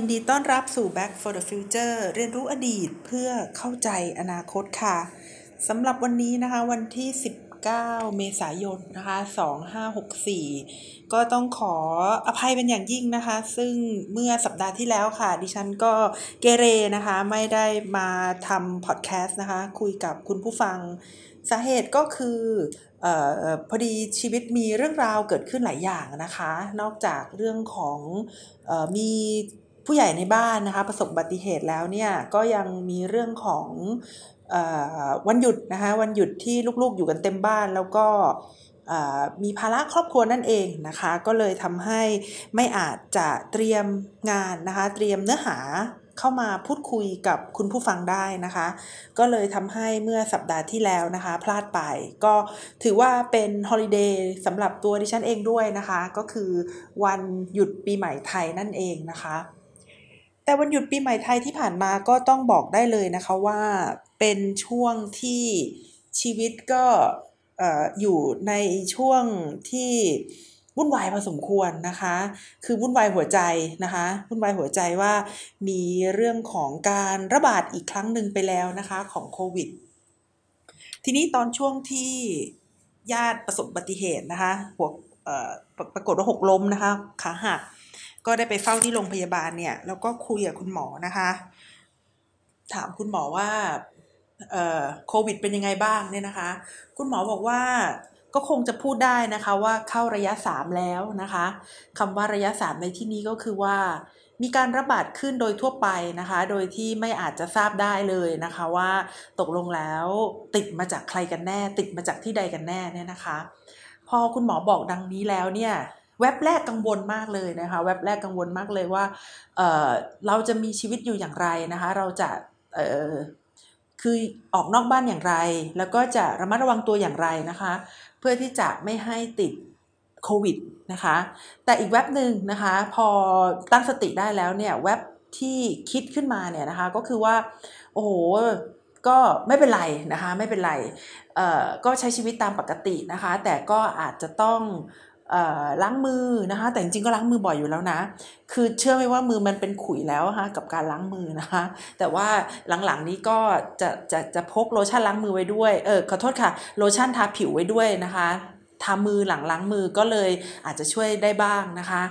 ยินดีต้อนรับสู่ Back for the Future เรียนรู้อดีตเพื่อเข้าใจอนาคตค่ะ สำหรับวันนี้นะคะวันที่ 19 เมษายนนะคะ 2564 ก็ต้องขออภัยเป็นอย่างยิ่งนะคะ ซึ่งเมื่อสัปดาห์ที่แล้วค่ะ ดิฉันก็เกเรนะคะ ไม่ได้มาทำพอดแคสต์นะคะ คุยกับคุณผู้ฟังสาเหตุก็คือออพอดีชีวิตมีเรื่องราวเกิดขึ้นหลายอย่างนะคะ นอกจากเรื่องของออมี ผู้ใหญ่ในบ้านนะคะประสบอุบัติเหตุแล้วเนี่ยก็ยังมีเรื่องของอวันหยุดนะคะวันหยุดที่ลูกๆอยู่กันเต็มบ้านแล้วก็มีภาระครอบครัวนั่นเองนะคะ ก็เลยทำให้ไม่อาจจะเตรียมงานนะคะ เตรียมเนื้อหาเข้ามาพูดคุยกับคุณผู้ฟังได้นะคะ ก็เลยทำให้เมื่อสัปดาห์ที่แล้วนะคะ พลาดไป ก็ถือว่าเป็นฮอลิเดย์สำหรับตัวดิฉันเองด้วยนะคะ ก็คือวันหยุดปีใหม่ไทยนั่นเองนะคะ แต่วันหยุดปีใหม่ไทยที่ผ่านมาก็ต้องบอกได้เลยนะคะว่าเป็นช่วงที่ชีวิตก็อยู่ในช่วงที่วุ่นวายพอสมควรนะคะ คือวุ่นวายหัวใจนะคะ วุ่นวายหัวใจว่ามีเรื่องของการระบาดอีกครั้งหนึ่งไปแล้วนะคะของโควิด ทีนี้ตอนช่วงที่ญาติประสบอุบัติเหตุนะคะหัวปรากฏว่าหกล้มนะคะขาหัก ก็ได้ไปเฝ้าที่โรงพยาบาลเนี่ยแล้วก็คุยกับคุณหมอนะคะ ถามคุณหมอว่าโควิดเป็นยังไงบ้างเนี่ยนะคะ คุณหมอบอกว่าก็คงจะพูดได้นะคะว่าเข้าระยะ 3 แล้วนะคะคำว่าระยะ 3 ในที่นี้ก็คือว่า มีการระบาดขึ้นโดยทั่วไปนะคะ โดยที่ไม่อาจจะทราบได้เลยนะคะว่าตกลงแล้วติดมาจากใครกันแน่ ติดมาจากที่ใดกันแน่เนี่ยนะคะ พอคุณหมอบอกดังนี้แล้วเนี่ย แว็บแรกกังวลมากเลยนะคะแว็บแรกกังวลมากเลยว่าเเราจะมีชีวิตอยู่อย่างไรนะคะเราจะคือออกนอกบ้านอย่างไร แล้วก็จะระมัดระวังตัวอย่างไรนะคะ เพื่อที่จะไม่ให้ติดโควิดนะคะ แต่อีกเว็บหนึ่งนะคะ พอตั้งสติได้แล้วเนี่ยเว็บที่คิดขึ้นมาเนี่ยนะคะ ก็คือว่า โอ้โหก็ไม่เป็นไรนะคะ ไม่เป็นไรก็ใช้ชีวิตตามปกตินะคะ แต่ก็อาจจะต้อง ล้างมือนะคะ แต่จริงๆก็ล้างมือบ่อยอยู่แล้วนะ คือเชื่อไหมว่ามือมันเป็นขุยแล้วฮะกับการล้างมือนะคะ แต่ว่าหลังๆนี้ก็จะจะจะพกโลชั่นล้างมือไว้ด้วยเออขอโทษค่ะโลชั่นทาผิวไว้ด้วยนะคะทามือหลังล้างมือก็เลยอาจจะช่วยได้บ้างนะคะ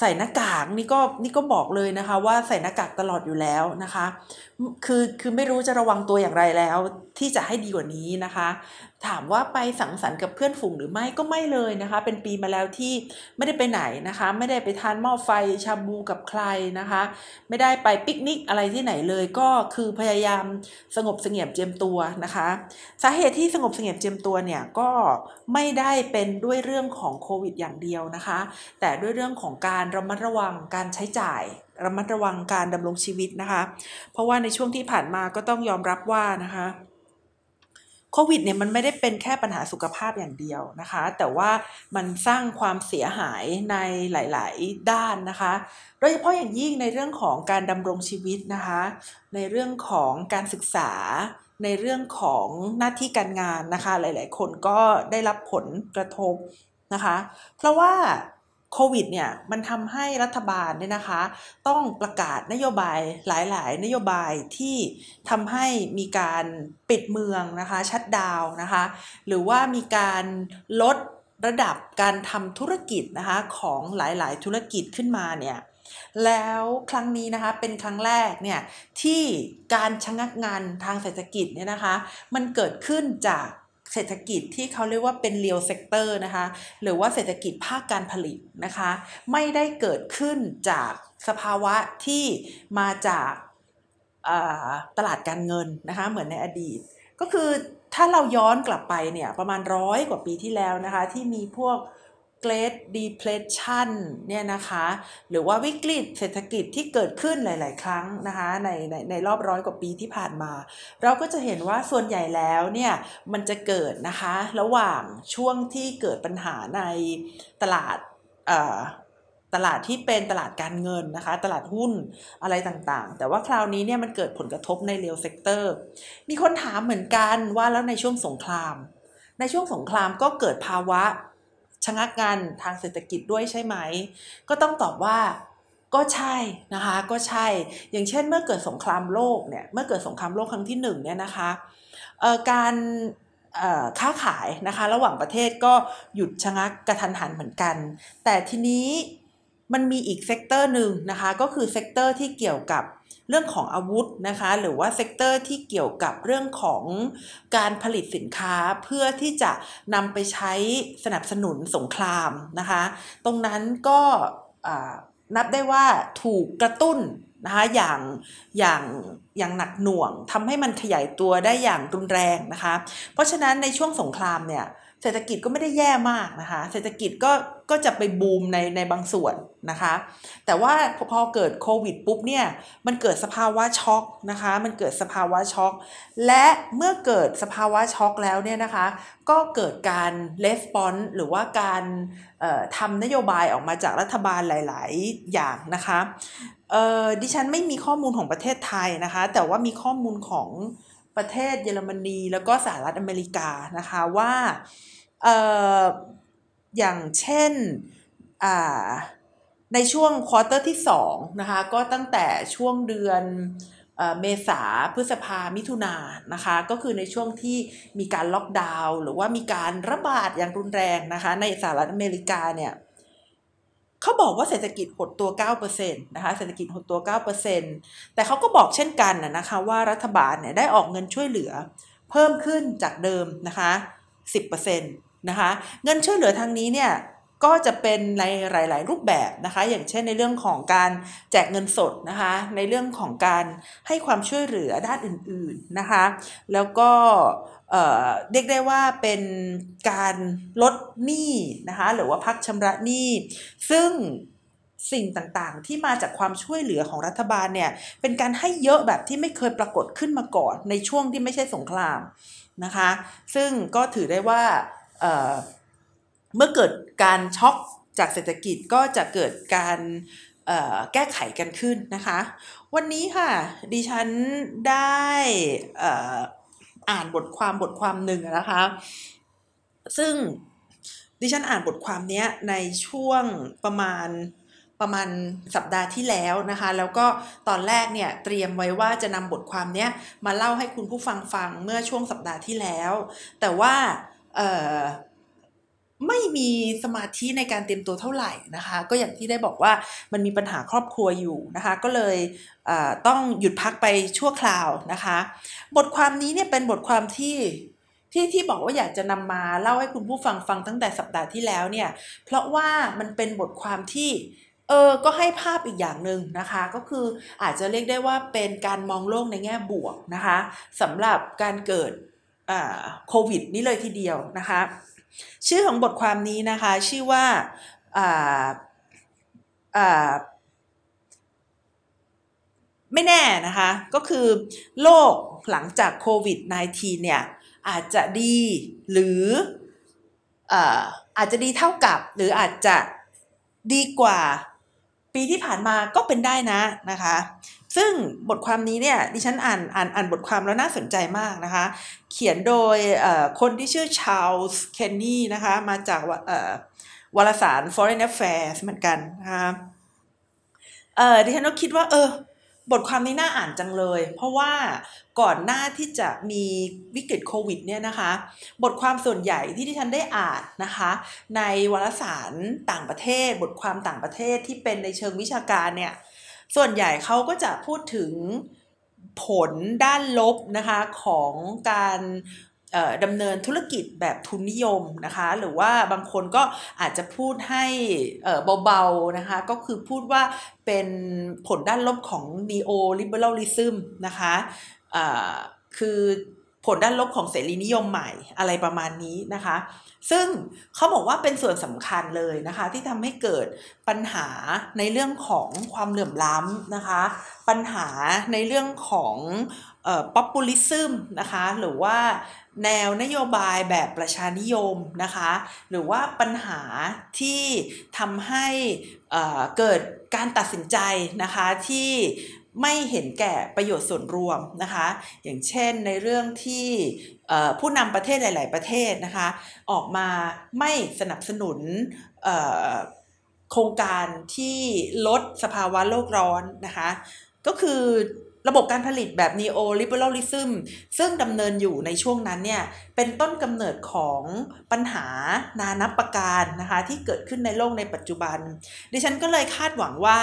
ใส่หน้ากากนี่ก็นี่ก็บอกเลยนะคะว่าใส่หน้ากากตลอดอยู่แล้วนะคะ คือคือไม่รู้จะระวังตัวอย่างไรแล้ว ที่จะให้ดีกว่านี้นะคะถามว่าไปสังสรรค์กับเพื่อนฝูงหรือไม่ก็ไม่เลยนะคะ เป็นปีมาแล้วที่ไม่ได้ไปไหนนะคะ ไม่ได้ไปทานหม้อไฟชาบูกับใครนะคะ ไม่ได้ไปปิกนิกอะไรที่ไหนเลย ก็คือพยายามสงบเสงี่ยมเจียมตัวนะคะ สาเหตุที่สงบเสงี่ยมเจียมตัวเนี่ยก็ไม่ได้เป็นด้วยเรื่องของโควิดอย่างเดียวนะคะ แต่ด้วยเรื่องของการระมัดระวังการใช้จ่ายระมัดระวังการดำรงชีวิตนะคะ เพราะว่าในช่วงที่ผ่านมาก็ต้องยอมรับว่านะคะ โควิดเนี่ยมันไม่ได้เป็นแค่ปัญหาสุขภาพอย่างเดียวนะคะ แต่ว่ามันสร้างความเสียหายในหลาย ๆ ด้านนะคะ โดยเฉพาะอย่างยิ่งในเรื่องของการดำรงชีวิตนะคะ ในเรื่องของการศึกษา ในเรื่องของหน้าที่การงานนะคะ หลาย ๆ คนก็ได้รับผลกระทบนะคะ เพราะว่า โควิดเนี่ยมันทำให้รัฐบาลเนี่ยนะคะ ต้องประกาศนโยบายหลายๆ นโยบายที่ทำให้มีการปิดเมืองนะคะชัดดาวนะคะ หรือว่ามีการลดระดับการทำธุรกิจนะคะของหลายๆ ธุรกิจขึ้นมาเนี่ยแล้วครั้งนี้นะคะเป็นครั้งแรกเนี่ยที่การชะงักงานทางเศรษฐกิจเนี่ยนะคะ มันเกิดขึ้นจาก เศรษฐกิจที่เขาเรียกว่าเป็น real sector นะคะ หรือว่าเศรษฐกิจภาคการผลิตนะคะ ไม่ได้เกิดขึ้นจากสภาวะที่มาจากตลาดการเงินนะคะเหมือนในอดีต ก็คือถ้าเราย้อนกลับไปเนี่ยประมาณร้อยกว่าปีที่แล้วนะคะที่มีพวก Great Depression เนี่ยนะคะ หรือว่าวิกฤตเศรษฐกิจที่เกิดขึ้นหลาย ๆ ครั้งนะคะในในในรอบร้อยกว่าปีที่ผ่านมา เราก็จะเห็นว่าส่วนใหญ่แล้วเนี่ยมันจะเกิดนะคะ ระหว่างช่วงที่เกิดปัญหาในตลาดตลาดที่เป็นตลาดการเงินนะคะ ตลาดหุ้นอะไรต่างๆ แต่ว่าคราวนี้เนี่ยมันเกิดผลกระทบใน real sector มีคนถามเหมือนกันว่าแล้วในช่วงสงคราม ในช่วงสงครามก็เกิดภาวะ ชะงักงานทางเศรษฐกิจด้วยใช่ไหม ก็ต้องตอบว่าก็ใช่นะคะก็ใช่ อย่างเช่นเมื่อเกิดสงครามโลกเนี่ยเมื่อเกิดสงครามโลกครั้งที่หนึ่งเนี่ยนะคะการค้าขายนะคะ ระหว่างประเทศก็หยุดชะงักกระทันหันเหมือนกัน แต่ทีนี้ มันมีอีก sector หนึ่งนะคะก็คือ sector ที่เกี่ยวกับเรื่องของอาวุธนะคะหรือว่า sector ที่เกี่ยวกับเรื่องของการผลิตสินค้าเพื่อที่จะนำไปใช้สนับสนุนสงครามนะคะตรงนั้นก็นับได้ว่าถูกกระตุ้นนะคะอย่างอย่างอย่างหนักหน่วงทำให้มันขยายตัวได้อย่างรุนแรงนะคะ เพราะฉะนั้นในช่วงสงครามเนี่ยเศรษฐกิจก็ไม่ได้แย่มากนะคะ เศรษฐกิจก็ ก็จะไปบูมในในบางส่วนนะคะ แต่ว่าพอเกิดโควิดปุ๊บเนี่ย มันเกิดสภาวะช็อกนะคะ มันเกิดสภาวะช็อก และเมื่อเกิดสภาวะช็อกแล้วเนี่ยนะคะ ก็เกิดการレスปอนหรือว่าการทำนโยบายออกมาจากรัฐบาลหลาย ๆ อย่างนะคะดิฉันไม่มีข้อมูลของประเทศไทยนะคะ แต่ว่ามีข้อมูลของประเทศเยอรมนีแล้วก็สหรัฐอเมริกานะคะว่า อย่างเช่นในช่วงควอเตอร์ที่2นะคะก็ตั้งแต่ช่วงเดือนเมษาพฤษภามิถุนานะคะ ก็คือในช่วงที่มีการล็อกดาวน์หรือว่ามีการระบาดอย่างรุนแรงนะคะ ในสหรัฐอเมริกาเนี่ยเขาบอกว่าเศรษฐกิจหดตัว 9%นะคะเศรษฐกิจหดตัว 9%แต่เขาก็บอกเช่นกันนะคะว่ารัฐบาลเนี่ยได้ออกเงินช่วยเหลือเพิ่มขึ้นจากเดิมนะคะ 10%นะคะเงินช่วยเหลือทางนี้เนี่ยก็จะเป็นในหลาย ๆ รูปแบบนะคะ อย่างเช่นในเรื่องของการแจกเงินสดนะคะ ในเรื่องของการให้ความช่วยเหลือด้านอื่น ๆนะคะ แล้วก็เรียกได้ว่าเป็นการลดหนี้นะคะหรือว่าพักชำระหนี้ ซึ่งสิ่งต่างๆ ที่มาจากความช่วยเหลือของรัฐบาลเนี่ยเป็นการให้เยอะแบบที่ไม่เคยปรากฏขึ้นมาก่อน ในช่วงที่ไม่ใช่สงครามนะคะ ซึ่งก็ถือได้ว่า เมื่อเกิดการช็อกจากเศรษฐกิจก็จะเกิดการแก้ไขกันขึ้นนะคะ วันนี้ค่ะ ดิฉันได้อ่านบทความบทความหนึ่งนะคะ ซึ่งดิฉันอ่านบทความนี้ในช่วงประมาณประมาณสัปดาห์ที่แล้วนะคะ แล้วก็ตอนแรกเนี่ยเตรียมไว้ว่าจะนำบทความนี้มาเล่าให้คุณผู้ฟังฟังเมื่อช่วงสัปดาห์ที่แล้ว แต่ว่า ไม่มีสมาธิในการเตรียมตัวเท่าไหร่นะคะ ก็อย่างที่ได้บอกว่ามันมีปัญหาครอบครัวอยู่นะคะ ก็เลยต้องหยุดพักไปชั่วคราวนะคะ บทความนี้เนี่ยเป็นบทความที่ที่ที่บอกว่าอยากจะนำมาเล่าให้คุณผู้ฟังฟังตั้งแต่สัปดาห์ที่แล้วเนี่ย เพราะว่ามันเป็นบทความที่เออ ก็ให้ภาพอีกอย่างหนึ่งนะคะ ก็คืออาจจะเรียกได้ว่าเป็นการมองโลกในแง่บวกนะคะสำหรับการเกิด โควิดนี่เลยทีเดียวนะคะ ชื่อของบทความนี้นะคะชื่อว่า,าาไม่แน่นะคะ ก็คือโลกหลังจากโควิด -19 เนี่ยอาจจะดีหรืออาจจะดีเท่ากับ หรืออาจจะดีกว่าปีที่ผ่านมาก็เป็นได้นะนะคะ ซึ่งบทความนี้เนี่ยดิฉันอ่านอ่านอ่านบทความแล้วน่าสนใจมากนะคะ เขียนโดยคนที่ชื่อชาลส์เคนนี่นะคะ มาจากวารสาร Foreign Affairs เหมือนกันนะคะดิฉันก็คิดว่า เออ บทความนี้น่าอ่านจังเลย เพราะว่าก่อนหน้าที่จะมีวิกฤตโควิดเนี่ยนะคะ บทความส่วนใหญ่ที่ที่ฉันได้อ่านนะคะ ในวารสารต่างประเทศ บทความต่างประเทศที่เป็นในเชิงวิชาการเนี่ย ส่วนใหญ่เขาก็จะพูดถึงผลด้านลบนะคะของการดำเนินธุรกิจแบบทุนนิยมนะคะ หรือว่าบางคนก็อาจจะพูดให้เบาๆนะคะ ก็คือพูดว่าเป็นผลด้านลบของ neo liberalism นะคะคือ ผลด้านลบของเสรีนิยมใหม่อะไรประมาณนี้นะคะ ซึ่งเขาบอกว่าเป็นส่วนสำคัญเลยนะคะ ที่ทำให้เกิดปัญหาในเรื่องของความเหลื่อมล้ำนะคะ ปัญหาในเรื่องของป๊อปปูลิซึมนะคะ หรือว่าแนวนโยบายแบบประชานิยมนะคะ หรือว่าปัญหาที่ทำให้เกิดการตัดสินใจนะคะที่ ไม่เห็นแก่ประโยชน์ส่วนรวมนะคะ อย่างเช่นในเรื่องที่ผู้นำประเทศหลาย ๆ ประเทศนะคะ ออกมาไม่สนับสนุนโครงการที่ลดสภาวะโลกร้อนนะคะ ก็คือ ระบบการผลิตแบบ neo liberalism ซึ่งดำเนินอยู่ในช่วงนั้นเนี่ย เป็นต้นกำเนิดของปัญหานานับประการนะคะ ที่เกิดขึ้นในโลกในปัจจุบัน ดิฉันก็เลยคาดหวังว่า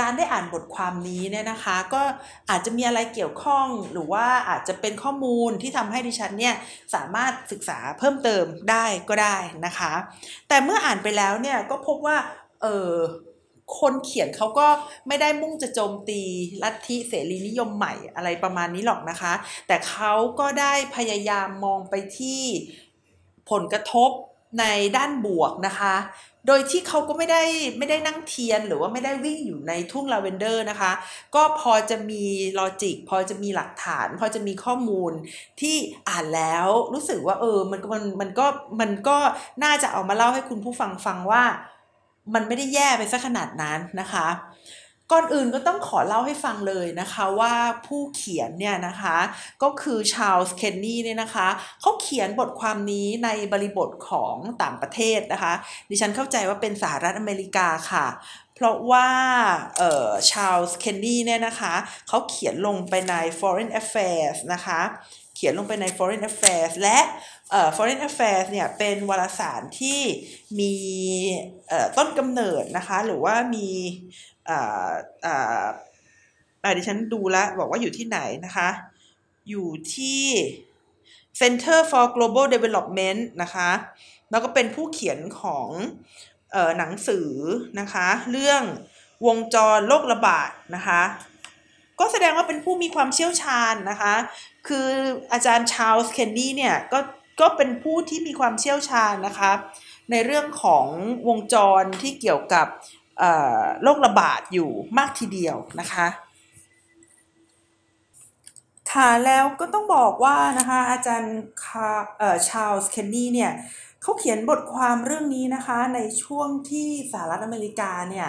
การได้อ่านบทความนี้เนี่ยนะคะ ก็อาจจะมีอะไรเกี่ยวข้องหรือว่าอาจจะเป็นข้อมูลที่ทำให้ดิฉันเนี่ย สามารถศึกษาเพิ่มเติมได้ก็ได้นะคะ แต่เมื่ออ่านไปแล้วเนี่ยก็พบว่าเออ คนเขียนเขาก็ไม่ได้มุ่งจะโจมตีลัทธิเสรีนิยมใหม่อะไรประมาณนี้หรอกนะคะ แต่เขาก็ได้พยายามมองไปที่ผลกระทบในด้านบวกนะคะ โดยที่เขาก็ไม่ได้ไม่ได้นั่งเทียนหรือว่าไม่ได้วิ่งอยู่ในทุ่งลาเวนเดอร์นะคะ ก็พอจะมี logic พอจะมีหลักฐาน พอจะมีข้อมูลที่อ่านแล้วรู้สึกว่าเออมันมันมันก็มันก็น่าจะเอามาเล่าให้คุณผู้ฟังฟังว่า มันไม่ได้แย่ไปซะขนาดนั้นนะคะ ก่อนอื่นก็ต้องขอเล่าให้ฟังเลยนะคะว่าผู้เขียนเนี่ยนะคะก็คือชาลส์เคนนี่เนี่ยนะคะเขาเขียนบทความนี้ในบริบทของต่างประเทศนะคะ ดิฉันเข้าใจว่าเป็นสหรัฐอเมริกาค่ะเพราะว่าเอ่อชาลส์เคนนี่เนี่ยนะคะเขาเขียนลงไปใน Foreign Affairs นะคะ เขียนลงไปใน Foreign Affairs และ Foreign Affairs เนี่ยเป็นวารสารที่มีเอ่อต้นกำเนิดนะคะ หรือว่ามีอ่าอ่าอ่าดิฉันดูแลบอกว่าอยู่ที่ไหนนะคะ อยู่ที่ Center for Global Development นะคะ แล้วก็เป็นผู้เขียนของเออหนังสือนะคะ เรื่องวงจรโรคระบาดนะคะก็แสดงว่าเป็นผู้มีความเชี่ยวชาญนะคะ คืออาจารย์ชาลส์เคนนี่เนี่ยก็ ก็เป็นผู้ที่มีความเชี่ยวชาญนะคะในเรื่องของวงจรที่เกี่ยวกับโรคระบาดอยู่มากทีเดียวนะคะค่ะแล้วก็ต้องบอกว่านะคะอาจารย์คาเอ่อชาลส์เคนนีเนี่ยเขาเขียนบทความเรื่องนี้นะคะในช่วงที่สหรัฐอเมริกาเนี่ย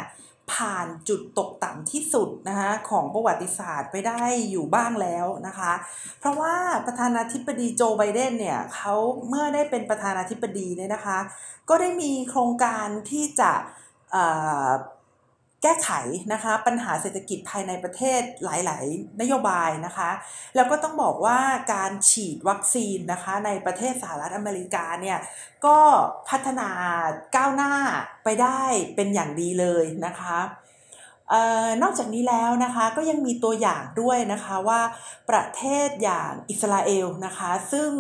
ผ่านจุดตกต่ำที่สุดนะคะของประวัติศาสตร์ไปได้อยู่บ้างแล้วนะคะ เพราะว่าประธานาธิบดีโจไบเดนเนี่ยเขาเมื่อได้เป็นประธานาธิบดีเนี่ยนะคะ ก็ได้มีโครงการที่จะ แก้ไขนะคะปัญหาเศรษฐกิจภายในประเทศหลาย ๆ นโยบายนะคะ แล้วก็ต้องบอกว่าการฉีดวัคซีนนะคะในประเทศสหรัฐอเมริกาเนี่ยก็พัฒนาก้าวหน้าไปได้เป็นอย่างดีเลยนะคะนอกจากนี้แล้วนะคะก็ยังมีตัวอย่างด้วยนะคะว่าประเทศอย่างอิสราเอลนะคะซึ่ง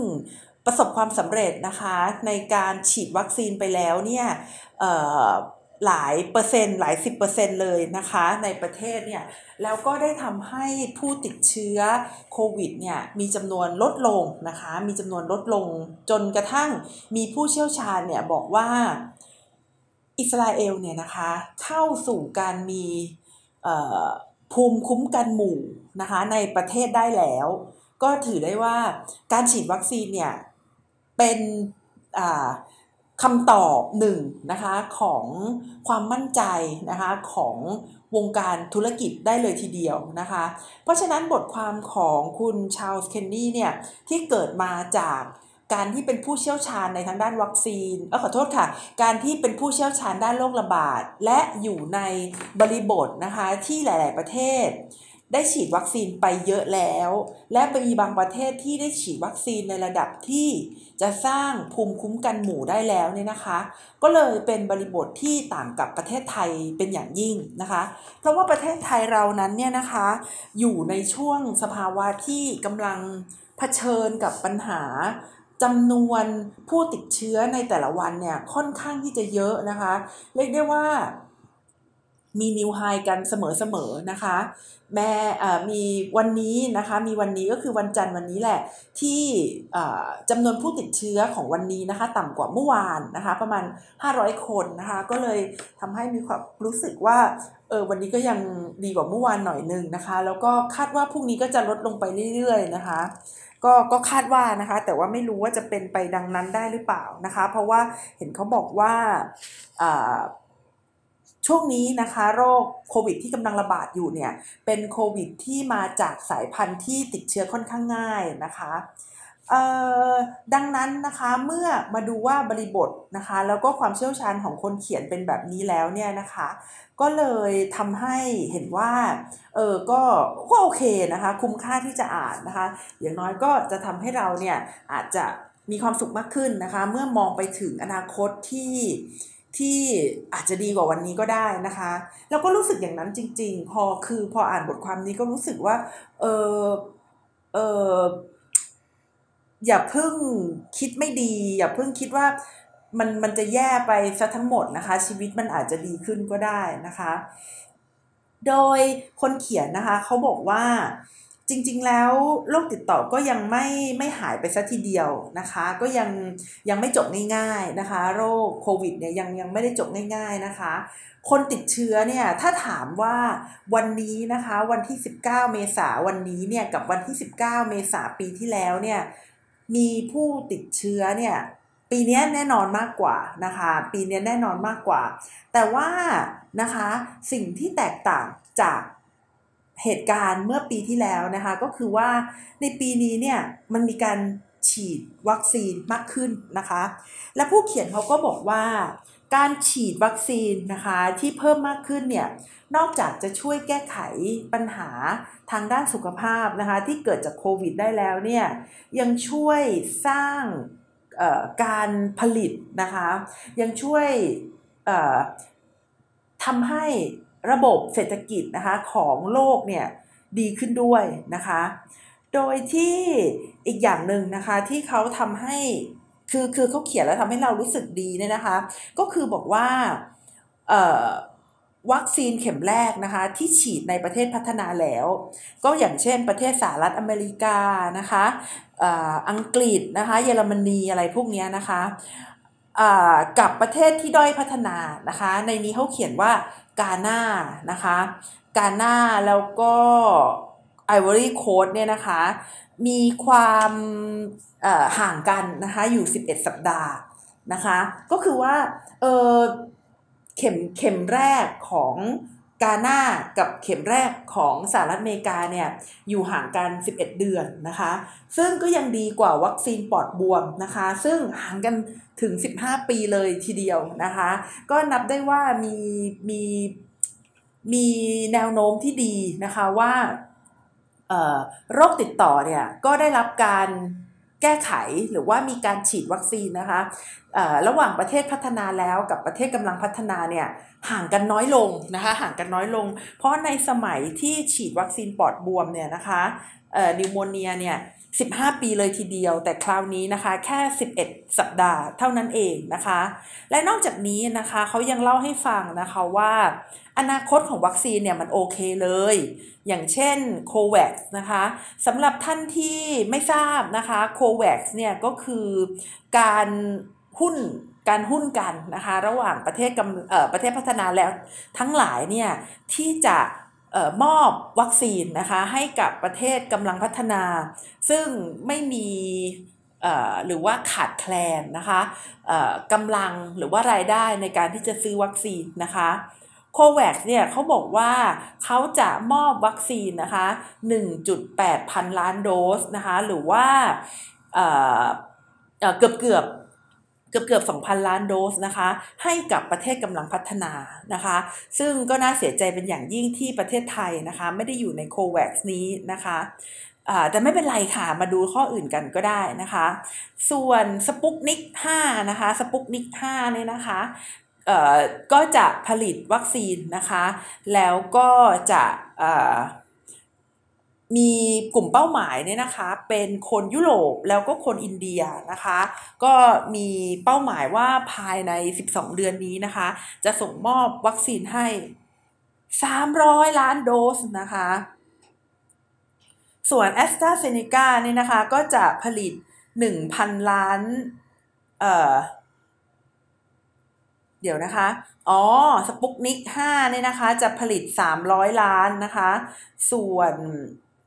ประสบความสำเร็จนะคะในการฉีดวัคซีนไปแล้วเนี่ย หลายเปอร์เซ็นต์หลายสิบเปอร์เซ็นต์เลยนะคะในประเทศเนี่ยแล้วก็ได้ทำให้ผู้ติดเชื้อโควิดเนี่ยมีจำนวนลดลงนะคะมีจำนวนลดลงจนกระทั่งมีผู้เชี่ยวชาญเนี่ยบอกว่าอิสราเอลเนี่ยนะคะเข้าสู่การมีภูมิคุ้มกันหมู่นะคะในประเทศได้แล้ว ก็ถือได้ว่าการฉีดวัคซีนเนี่ยเป็น คำตอบหนึ่งนะคะของความมั่นใจนะคะของวงการธุรกิจได้เลยทีเดียวนะคะ เพราะฉะนั้นบทความของคุณชาลส์เคนนี่เนี่ยที่เกิดมาจากการที่เป็นผู้เชี่ยวชาญในทางด้านวัคซีนเออขอโทษค่ะ การที่เป็นผู้เชี่ยวชาญด้านโรคระบาด และอยู่ในบริบทนะคะที่หลาย ๆ ประเทศ ได้ฉีดวัคซีนไปเยอะแล้ว และมีบางประเทศที่ได้ฉีดวัคซีนในระดับที่จะสร้างภูมิคุ้มกันหมู่ได้แล้วเนี่ยนะคะ ก็เลยเป็นบริบทที่ต่างกับประเทศไทยเป็นอย่างยิ่งนะคะ เพราะว่าประเทศไทยเรานั้นเนี่ยนะคะอยู่ในช่วงสภาวะที่กำลังเผชิญกับปัญหาจำนวนผู้ติดเชื้อในแต่ละวันเนี่ยค่อนข้างที่จะเยอะนะคะ เรียกได้ว่า มีนิวไฮกันเสมอๆนะคะ แม่มีวันนี้นะคะ มีวันนี้ก็คือวันจันทร์วันนี้แหละ ที่จำนวนผู้ติดเชื้อของวันนี้นะคะ ต่ำกว่าเมื่อวานนะคะ ประมาณ 500 คนนะคะ ก็เลยทำให้มีความรู้สึกว่าเออวันนี้ก็ยังดีกว่าเมื่อวานหน่อยนึงนะคะ แล้วก็คาดว่าพรุ่งนี้ก็จะลดลงไปเรื่อยๆนะคะก็ก็คาดว่านะคะ แต่ว่าไม่รู้ว่าจะเป็นไปดังนั้นได้หรือเปล่านะคะ เพราะว่าเห็นเขาบอกว่า ช่วงนี้นะคะโรคโควิดที่กำลังระบาดอยู่เนี่ยเป็นโควิดที่มาจากสายพันธุ์ที่ติดเชื้อค่อนข้างง่ายนะคะดังนั้นนะคะเมื่อมาดูว่าบริบทนะคะแล้วก็ความเชี่ยวชาญของคนเขียนเป็นแบบนี้แล้วเนี่ยนะคะ ก็เลยทำให้เห็นว่าเออก็ก็โอเคนะคะ คุ้มค่าที่จะอ่านนะคะ อย่างน้อยก็จะทำให้เราเนี่ยอาจจะมีความสุขมากขึ้นนะคะ เมื่อมองไปถึงอนาคตที่ ที่อาจจะดีกว่าวันนี้ก็ได้นะคะแล้วก็รู้สึกอย่างนั้นจริง ๆ พอคือพออ่านบทความนี้ก็รู้สึกว่า เออเอออย่าเพิ่งคิดไม่ดี อย่าเพิ่งคิดว่ามันมันจะแย่ไปซะทั้งหมดนะคะ ชีวิตมันอาจจะดีขึ้นก็ได้นะคะ โดยคนเขียนนะคะเขาบอกว่า จริงๆแล้วโรคติดต่อก็ยังไม่ไม่หายไปซะทีเดียวนะคะ ก็ยังยังไม่จบง่ายๆนะคะ โรคโควิดเนี่ยยังยังไม่ได้จบง่าย ๆนะคะ คนติดเชื้อเนี่ยถ้าถามว่าวันนี้นะคะวันที่ 19 เมษาวันนี้เนี่ยกับวันที่ 19 เมษาปีที่แล้วเนี่ยมีผู้ติดเชื้อเนี่ยปีนี้แน่นอนมากกว่านะคะ ปีนี้แน่นอนมากกว่า แต่ว่านะคะสิ่งที่แตกต่างจาก เหตุการณ์เมื่อปีที่แล้วนะคะ ก็คือว่าในปีนี้เนี่ยมันมีการฉีดวัคซีนมากขึ้นนะคะ และผู้เขียนเขาก็บอกว่า การฉีดวัคซีนนะคะที่เพิ่มมากขึ้นเนี่ยนอกจากจะช่วยแก้ไขปัญหาทางด้านสุขภาพนะคะที่เกิดจากโควิดได้แล้วเนี่ยยังช่วยสร้างการผลิตนะคะ ยังช่วยทำให้ ระบบเศรษฐกิจนะคะของโลกเนี่ยดีขึ้นด้วยนะคะ โดยที่อีกอย่างหนึ่งนะคะที่เขาทำให้คือคือเขาเขียนแล้วทำให้เรารู้สึกดีเนี่ยนะคะ ก็คือบอกว่าวัคซีนเข็มแรกนะคะที่ฉีดในประเทศพัฒนาแล้ว ก็อย่างเช่นประเทศสหรัฐอเมริกานะคะอังกฤษนะคะเยอรมนีอะไรพวกนี้นะคะกับประเทศที่ด้อยพัฒนานะคะ ในนี้เขาเขียนว่า กาหน้านะคะกาหน้าแล้วก็ไอวอรี่โคดเนี่ยนะคะ มีความห่างกันนะคะอยู่ 11 สัปดาห์นะคะ ก็คือว่าเออเข็มเข็มแรกของ กาหน้ากับเข็มแรกของสหรัฐอเมริกาเนี่ยอยู่ห่างกัน 11 เดือนนะคะ ซึ่งก็ยังดีกว่าวัคซีนปอดบวมนะคะ ซึ่งห่างกันถึง 15 ปีเลยทีเดียวนะคะ ก็นับได้ว่ามีมีมีแนวโน้มที่ดีนะคะว่าโรคติดต่อเนี่ยก็ได้รับการ แก้ไขหรือว่ามีการฉีดวัคซีนนะคะระหว่างประเทศพัฒนาแล้วกับประเทศกำลังพัฒนาเนี่ยห่างกันน้อยลงนะคะห่างกันน้อยลง เพราะในสมัยที่ฉีดวัคซีนปอดบวมเนี่ยนะคะนิวโมเนียเนี่ย15 ปีเลยทีเดียว แต่คราวนี้นะคะแค่ 11 สัปดาห์เท่านั้นเองนะคะ และนอกจากนี้นะคะเขายังเล่าให้ฟังนะคะว่า อนาคตของวัคซีนเนี่ยมันโอเคเลย อย่างเช่นโควัคนะคะสำหรับท่านที่ไม่ทราบนะคะโควัคเนี่ยก็คือการหุ้นการหุ้นกันนะคะ ระหว่างประเทศกำประเทศพัฒนาแล้วทั้งหลายเนี่ยที่จะมอบวัคซีนนะคะให้กับประเทศกำลังพัฒนา ซึ่งไม่มีหรือว่าขาดแคลนนะคะกำลังหรือว่ารายได้ในการที่จะซื้อวัคซีนนะคะ โควัคเนี่ยเขาบอกว่าเขาจะมอบวัคซีนนะคะ 1.8 พันล้านโดสนะคะ หรือว่าเกือบเกือบเกือบเกือบ2,000 ล้านโดสนะคะ ให้กับประเทศกำลังพัฒนานะคะ ซึ่งก็น่าเสียใจเป็นอย่างยิ่งที่ประเทศไทยนะคะ ไม่ได้อยู่ในโควัคนี้นะคะแต่ไม่เป็นไรค่ะ มาดูข้ออื่นกันก็ได้นะคะ ส่วนสปุกนิก5นะคะสปุกนิก5เนี่ยนะคะ ก็จะผลิตวัคซีนนะคะ แล้วก็จะมีกลุ่มเป้าหมายเนี่ยนะคะเป็นคนยุโรปแล้วก็คนอินเดียนะคะ ก็มีเป้าหมายว่าภายใน 12 เดือนนี้นะคะ จะส่งมอบวัคซีนให้ 300 ล้านโดสนะคะ ส่วน a s t r a z เซ e c a เนี่ยนะคะก็จะผลิต 1,000 ล้านเอ่อ เดี๋ยวนะคะ อ๋อสปุกนิก5เนี่ยนะคะ จะผลิต 300 ล้านนะคะ ส่วน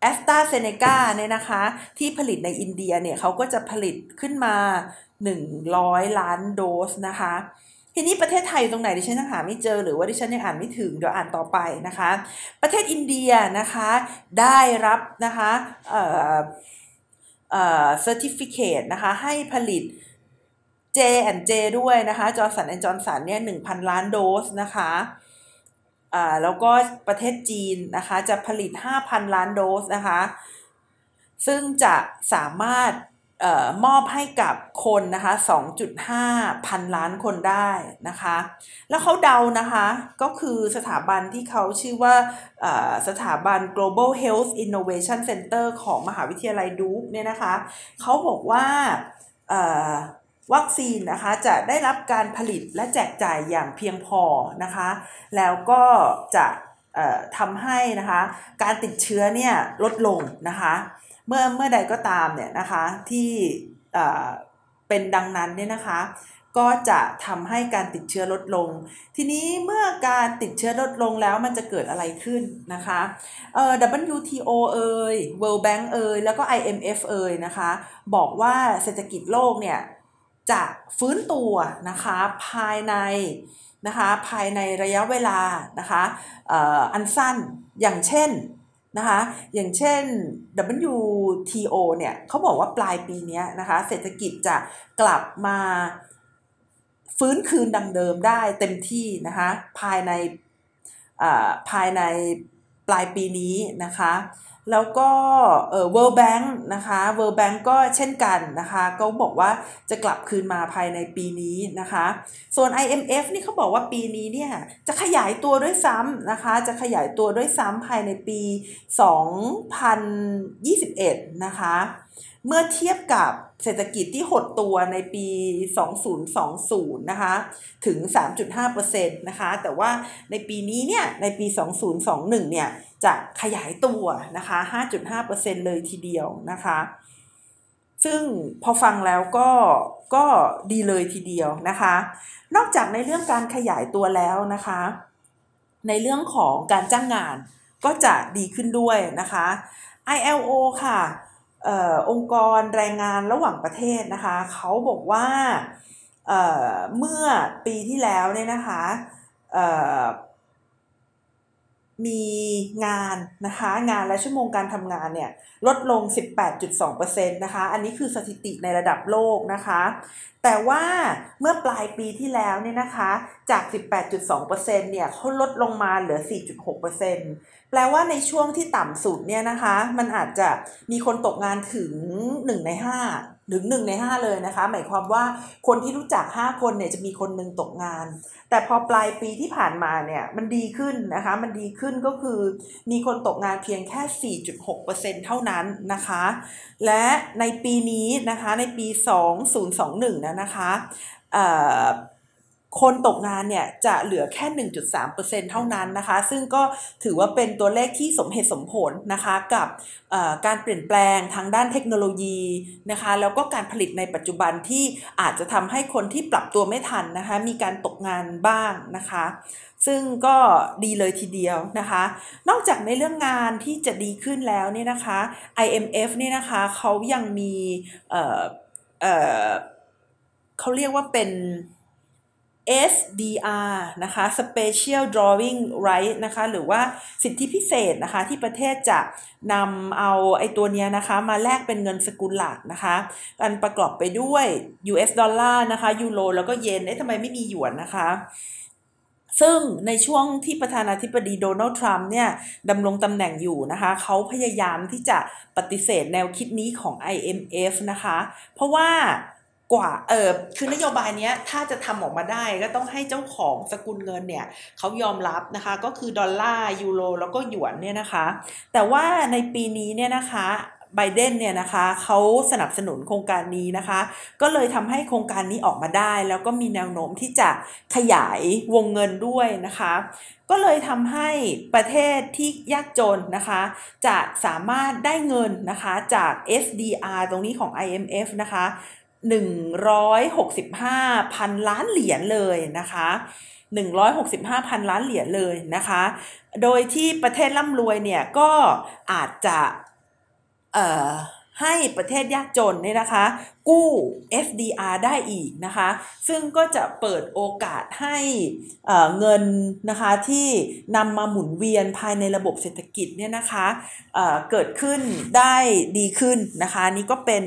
แอสตราเซเนกาเนี่ยนะคะ ที่ผลิตในอินเดียเนี่ยเขาก็จะผลิตขึ้นมา 100 ล้านโดสนะคะ ทีนี้ประเทศไทยตรงไหนดิฉันยังหาไม่เจอ หรือว่าดิฉันยังอ่านไม่ถึงเดี๋ยวอ่านต่อไปนะคะ ประเทศอินเดียนะคะได้รับนะคะเอ่อเอ่อ certificate นะคะให้ผลิต J&J ด้วยนะคะ Johnson & Johnson เนี่ย1,000ล้านโดสนะคะอ่าแล้วก็ประเทศจีนนะคะจะผลิต 5,000 ล้านโดสนะคะ ซึ่งจะสามารถออมอบให้กับคนนะคะ 2.5 พันล้านคนได้นะคะ แล้วเขาเดานะคะ ก็คือสถาบันที่เขาชื่อว่าสถาบัน Global Health Innovation Center ของมหาวิทยาลัยดูกเนี่ยนะคะ เขาบอกว่า วัคซีนนะคะจะได้รับการผลิตและแจกจ่ายอย่างเพียงพอนะคะ แล้วก็จะทำให้นะคะการติดเชื้อเนี่ยลดลงนะคะเมื่อเมื่อใดก็ตามเนี่ยนะคะที่เป็นดังนั้นเนี่ยนะคะ ก็จะทำให้การติดเชื้อลดลง ทีนี้เมื่อการติดเชื้อลดลงแล้วมันจะเกิดอะไรขึ้นนะคะเอ่อ WTO เอ่ย World Bank เอ่ยแล้วก็ IMF เอ่ยนะคะ บอกว่าเศรษฐกิจโลกเนี่ย จะฟื้นตัวนะคะภายในนะคะภายในระยะเวลานะคะอันสั้นอย่างเช่นนะคะอย่างเช่น WTO เนี่ยเขาบอกว่าปลายปีนี้นะคะเศรษฐกิจจะกลับมาฟื้นคืนดังเดิมได้เต็มที่นะคะภายในภายในปลายปีนี้นะคะ แล้วก็เอ่อ World Bank นะคะ World Bank ก็เช่นกันนะคะก็บอกว่าจะกลับคืนมาภายในปีนี้นะคะ ส่วน IMF นี่เขาบอกว่าปีนี้เนี่ยจะขยายตัวด้วยซ้ำนะคะ จะขยายตัวด้วยซ้ำภายในปี 2021 นะคะ เมื่อเทียบกับ เศรษฐกิจที่หดตัวในปี 2020 นะคะ ถึง 3.5%นะคะ แต่ว่าในปีนี้เนี่ย ในปี 2021 เนี่ย จะขยายตัวนะคะ 5.5%เลยทีเดียวนะคะ ซึ่งพอฟังแล้วก็ ก็ดีเลยทีเดียวนะคะ นอกจากในเรื่องการขยายตัวแล้วนะคะ ในเรื่องของการจ้างงานก็จะดีขึ้นด้วยนะคะ ILO ค่ะ อองค์กรแรงงานระหว่างประเทศนะคะเขาบอกว่าเเมื่อปีที่แล้วเนี่ยนะคะมีงานนะคะงานและชั่วโมงการทำงานเนี่ยลดลง 18.2%นะคะอันนี้คือสถิติในระดับโลกนะคะ แต่ว่าเมื่อปลายปีที่แล้วเนี่ยนะคะจาก 18.2%เนี่ยเขาลดลงมาเหลือ 4.6% แปลว่าในช่วงที่ต่ำสุดเนี่ยนะคะ มันอาจจะมีคนตกงานถึง 1 ใน 5 ถึง 1 ใน 5 เลยนะคะ หมายความว่าคนที่รู้จัก 5 คนเนี่ยจะมีคนหนึ่งตกงาน แต่พอปลายปีที่ผ่านมาเนี่ยมันดีขึ้นนะคะ มันดีขึ้นก็คือมีคนตกงานเพียงแค่ 4.6%เท่านั้นนะคะ และในปีนี้นะคะในปี 2021นะนะคะ คนตกงานเนี่ยจะเหลือแค่ 1.3%เท่านั้นนะคะ ซึ่งก็ถือว่าเป็นตัวเลขที่สมเหตุสมผลนะคะกับการเปลี่ยนแปลงทางด้านเทคโนโลยีนะคะ แล้วก็การผลิตในปัจจุบันที่อาจจะทำให้คนที่ปรับตัวไม่ทันนะคะ มีการตกงานบ้างนะคะ ซึ่งก็ดีเลยทีเดียวนะคะ นอกจากในเรื่องงานที่จะดีขึ้นแล้วเนี่ยนะคะ IMF เนี่ยนะคะเขายังมีเเเขาเรียกว่าเป็น SDR นะคะ Special Drawing Right นะคะหรือว่าสิทธิพิเศษนะคะที่ประเทศจะนำเอาไอตัวเนี้ยนะคะมาแลกเป็นเงินสกุลหลักนะคะอันประกอบไปด้วย US ดอลลาร์นะคะยูโรแล้วก็เยนเอ๊ะทำไมไม่มีหยวนนะคะซึ่งในช่วงที่ประธานาธิบดีโดนัลด์ทรัมป์เนี่ยดำรงตำแหน่งอยู่นะคะเขาพยายามที่จะปฏิเสธแนวคิดนี้ของ IMF นะคะ เพราะว่า กว่าเออคือนโยบายเนี้ยถ้าจะทำออกมาได้ก็ต้องให้เจ้าของสกุลเงินเนี่ยเขายอมรับนะคะก็คือดอลลาร์ยูโรแล้วก็หยวนเนี่ยนะคะ แต่ว่าในปีนี้เนี่ยนะคะไบเดนเนี่ยนะคะเขาสนับสนุนโครงการนี้นะคะ ก็เลยทำให้โครงการนี้ออกมาได้ แล้วก็มีแนวโน้มที่จะขยายวงเงินด้วยนะคะ ก็เลยทำให้ประเทศที่ยากจนนะคะ จะสามารถได้เงินนะคะจาก SDR ตรงนี้ของ IMF นะคะ 165พันล้านเหรียญเลยนะคะ165พันล้านเหรียญเลยนะคะ โดยที่ประเทศร่ำรวยเนี่ยก็อาจจะเอ่อ ให้ประเทศยากจนเนี่ยนะคะ กู้ FDR ได้อีกนะคะ ซึ่งก็จะเปิดโอกาสให้เงินนะคะที่นำมาหมุนเวียนภายในระบบเศรษฐกิจเนี่ยนะคะเเกิดขึ้นได้ดีขึ้นนะคะนี่ก็เป็น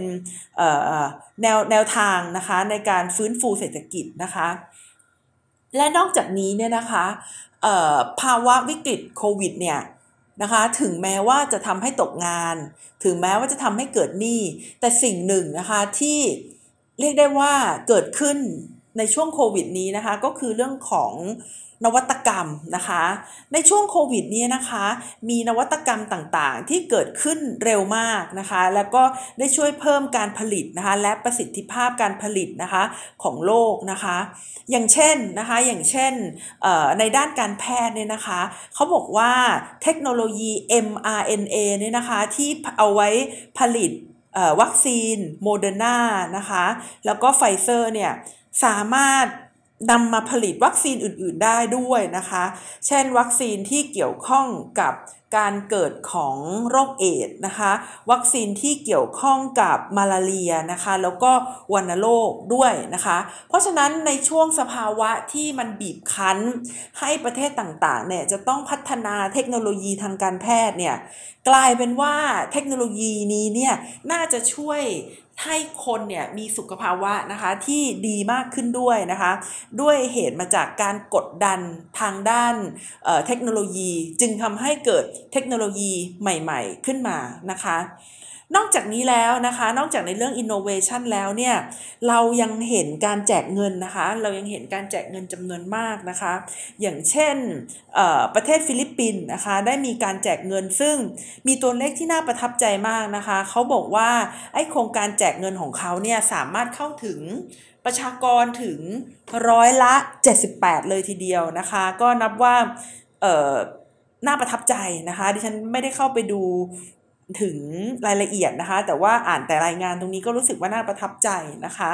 แนวแนวทางนะคะในการฟื้นฟูเศรษฐกิจนะคะ และนอกจากนี้เนี่ยนะคะภาวะวิกฤตโควิดเนี่ย นะคะ ถึงแม้ว่าจะทำให้ตกงาน ถึงแม้ว่าจะทำให้เกิดหนี้ แต่สิ่งหนึ่งนะคะที่เรียกได้ว่าเกิดขึ้นในช่วงโควิดนี้นะคะ ก็คือเรื่องของ นวัตกรรมนะคะ ในช่วงโควิดนี้นะคะ มีนวัตกรรมต่างๆ ที่เกิดขึ้นเร็วมากนะคะ แล้วก็ได้ช่วยเพิ่มการผลิตนะคะ และประสิทธิภาพการผลิตนะคะของโลกนะคะ อย่างเช่นนะคะ อย่างเช่นในด้านการแพทย์เนี่ยนะคะ เขาบอกว่าเทคโนโลยี mRNA เนี่ยนะคะที่เอาไว้ผลิตวัคซีนโมเดอร์นานะคะ แล้วก็ไฟเซอร์เนี่ยสามารถ นำมาผลิตวัคซีนอื่นๆได้ด้วยนะคะ เช่น วัคซีนที่เกี่ยวข้องกับการเกิดของโรคเอดส์นะคะ วัคซีนที่เกี่ยวข้องกับมาลาเรียนะคะ แล้วก็วัณโรคด้วยนะคะ เพราะฉะนั้นในช่วงสภาวะที่มันบีบคั้น ให้ประเทศต่างๆเนี่ยจะต้องพัฒนาเทคโนโลยีทางการแพทย์เนี่ยกลายเป็นว่าเทคโนโลยีนี้เนี่ยน่าจะช่วย ให้คนเนี่ยมีสุขภาวะนะคะที่ดีมากขึ้นด้วยนะคะ ด้วยเหตุมาจากการกดดันทางด้านเเทคโนโลยี จึงทำให้เกิดเทคโนโลยีใหม่ ๆ ขึ้นมานะคะ นอกจากนี้แล้วนะคะ นอกจากในเรื่อง innovation แล้วเนี่ย เรายังเห็นการแจกเงินนะคะ เรายังเห็นการแจกเงินจำนวนมากนะคะ อย่างเช่นประเทศฟิลิปปินส์นะคะ ได้มีการแจกเงินซึ่งมีตัวเลขที่น่าประทับใจมากนะคะ เขาบอกว่าไอ้โครงการแจกเงินของเขาเนี่ยสามารถเข้าถึงประชากรถึงร้อยละ 78 เลยทีเดียวนะคะ ก็นับว่าน่าประทับใจนะคะ ดิฉันไม่ได้เข้าไปดู ถึงรายละเอียดนะคะ แต่ว่าอ่านแต่รายงานตรงนี้ก็รู้สึกว่าน่าประทับใจนะคะ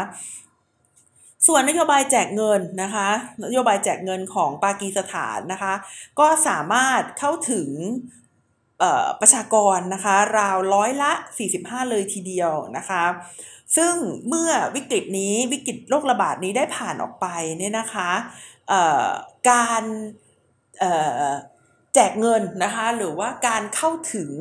ส่วนนโยบายแจกเงินนะคะนโยบายแจกเงินของปากีสถานนะคะ ก็สามารถเข้าถึงประชากรนะคะราวร้อยละ 45 เลยทีเดียวนะคะ ซึ่งเมื่อวิกฤตนี้วิกฤตโรคระบาดนี้ได้ผ่านออกไปเนี่ยนะคะการแจกเงินนะคะหรือว่าการเข้าถึง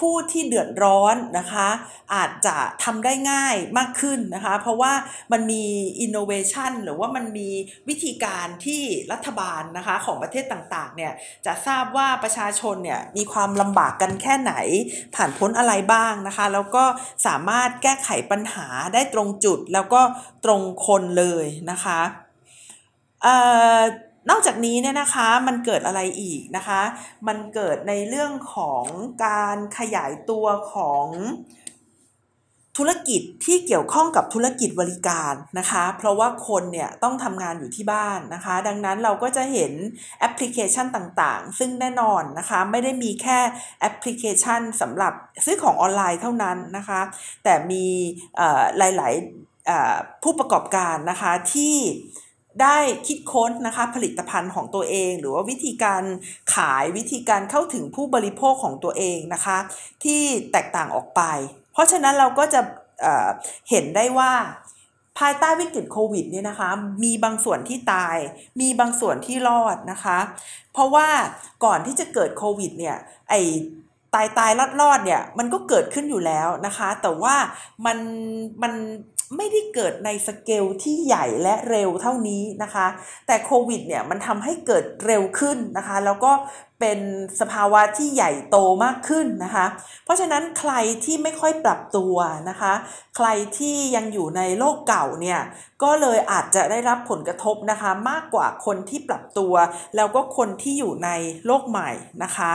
ผู้ที่เดือดร้อนนะคะ อาจจะทำได้ง่ายมากขึ้นนะคะ เพราะว่ามันมีอินโนเวชันหรือว่ามันมีวิธีการที่รัฐบาลนะคะของประเทศต่างๆเนี่ยจะทราบว่าประชาชนเนี่ยมีความลำบากกันแค่ไหน ผ่านพ้นอะไรบ้างนะคะ แล้วก็สามารถแก้ไขปัญหาได้ตรงจุดแล้วก็ตรงคนเลยนะคะเอ่อ นอกจากนี้เนี่ยนะคะมันเกิดอะไรอีกนะคะ มันเกิดในเรื่องของการขยายตัวของธุรกิจที่เกี่ยวข้องกับธุรกิจบริการนะคะ เพราะว่าคนเนี่ยต้องทำงานอยู่ที่บ้านนะคะ ดังนั้นเราก็จะเห็นแอปพลิเคชันต่างๆ ซึ่งแน่นอนนะคะ ไม่ได้มีแค่แอปพลิเคชันสำหรับซื้อของออนไลน์เท่านั้นนะคะ แต่มีหลายๆผู้ประกอบการนะคะที่ ได้คิดค้นนะคะผลิตภัณฑ์ของตัวเอง หรือว่าวิธีการขายวิธีการเข้าถึงผู้บริโภคของตัวเองนะคะ ที่แตกต่างออกไป เพราะฉะนั้นเราก็จะเเห็นได้ว่าภายใต้วิกฤตโควิดเนี่ยนะคะมีบางส่วนที่ตาย มีบางส่วนที่รอดนะคะ เพราะว่าก่อนที่จะเกิดโควิดเนี่ยไอตายตายรอดรอดเนี่ยมันก็เกิดขึ้นอยู่แล้วนะคะ แต่ว่ามันมัน ไม่ได้เกิดในสเกลที่ใหญ่และเร็วเท่านี้นะคะ แต่โควิดเนี่ยมันทำให้เกิดเร็วขึ้นนะคะ แล้วก็เป็นสภาวะที่ใหญ่โตมากขึ้นนะคะ เพราะฉะนั้นใครที่ไม่ค่อยปรับตัวนะคะ ใครที่ยังอยู่ในโลกเก่าเนี่ยก็เลยอาจจะได้รับผลกระทบนะคะ มากกว่าคนที่ปรับตัว แล้วก็คนที่อยู่ในโลกใหม่นะคะ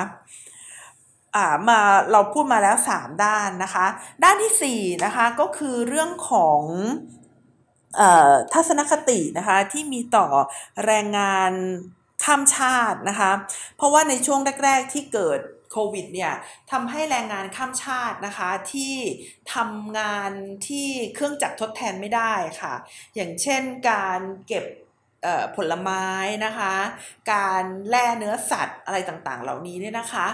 มาเราพูดมาแล้ว 3 ด้านนะคะ ด้านที่4นะคะก็คือเรื่องของทัศนคตินะคะที่มีต่อแรงงานข้ามชาตินะคะเพราะว่าในช่วงแรก ๆที่เกิดโควิดเนี่ยทำให้แรงงานข้ามชาตินะคะที่ทำงานที่เครื่องจักรทดแทนไม่ได้ค่ะ อย่างเช่นการเก็บ ผลไม้นะคะ การแล่เนื้อสัตว์อะไรต่างๆ เหล่านี้เนี่ยนะคะ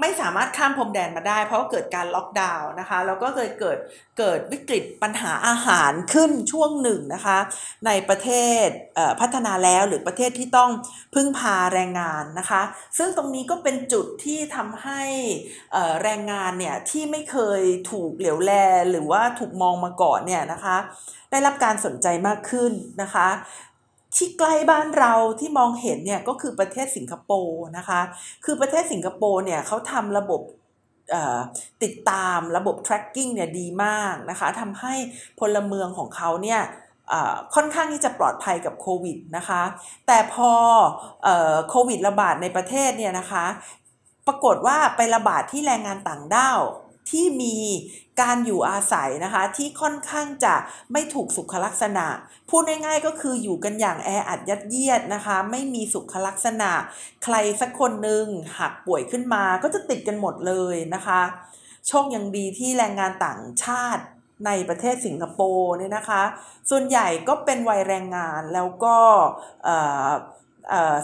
ไม่สามารถข้ามพรมแดนมาได้ เพราะเกิดการล็อกดาวน์นะคะแล้วก็เคยเกิดเกิดวิกฤตปัญหาอาหารขึ้นช่วงหนึ่งนะคะในประเทศพัฒนาแล้วหรือประเทศที่ต้องพึ่งพาแรงงานนะคะ ซึ่งตรงนี้ก็เป็นจุดที่ทำให้แรงงานเนี่ยที่ไม่เคยถูกเหลียวแลหรือว่าถูกมองมาก่อนเนี่ยนะคะได้รับการสนใจมากขึ้นนะคะ ที่ใกล้บ้านเราที่มองเห็นเนี่ยก็คือประเทศสิงคโปร์นะคะ คือประเทศสิงคโปร์เนี่ยเขาทำระบบติดตามระบบ tracking เนี่ยดีมากนะคะทำให้พลเมืองของเขาเนี่ยค่อนข้างที่จะปลอดภัยกับโควิดนะคะ แต่พอโควิดระบาดในประเทศเนี่ยนะคะ ปรากฏว่าไประบาดที่แรงงานต่างด้าวที่มี การอยู่อาศัยนะคะที่ค่อนข้างจะไม่ถูกสุขลักษณะ พูดง่ายๆก็คืออยู่กันอย่างแออัดยัดเยียดนะคะ ไม่มีสุขลักษณะ ใครสักคนหนึ่งหักป่วยขึ้นมาก็จะติดกันหมดเลยนะคะ โชคยังดีที่แรงงานต่างชาติในประเทศสิงคโปร์เนี่ยนะคะ ส่วนใหญ่ก็เป็นวัยแรงงานแล้วก็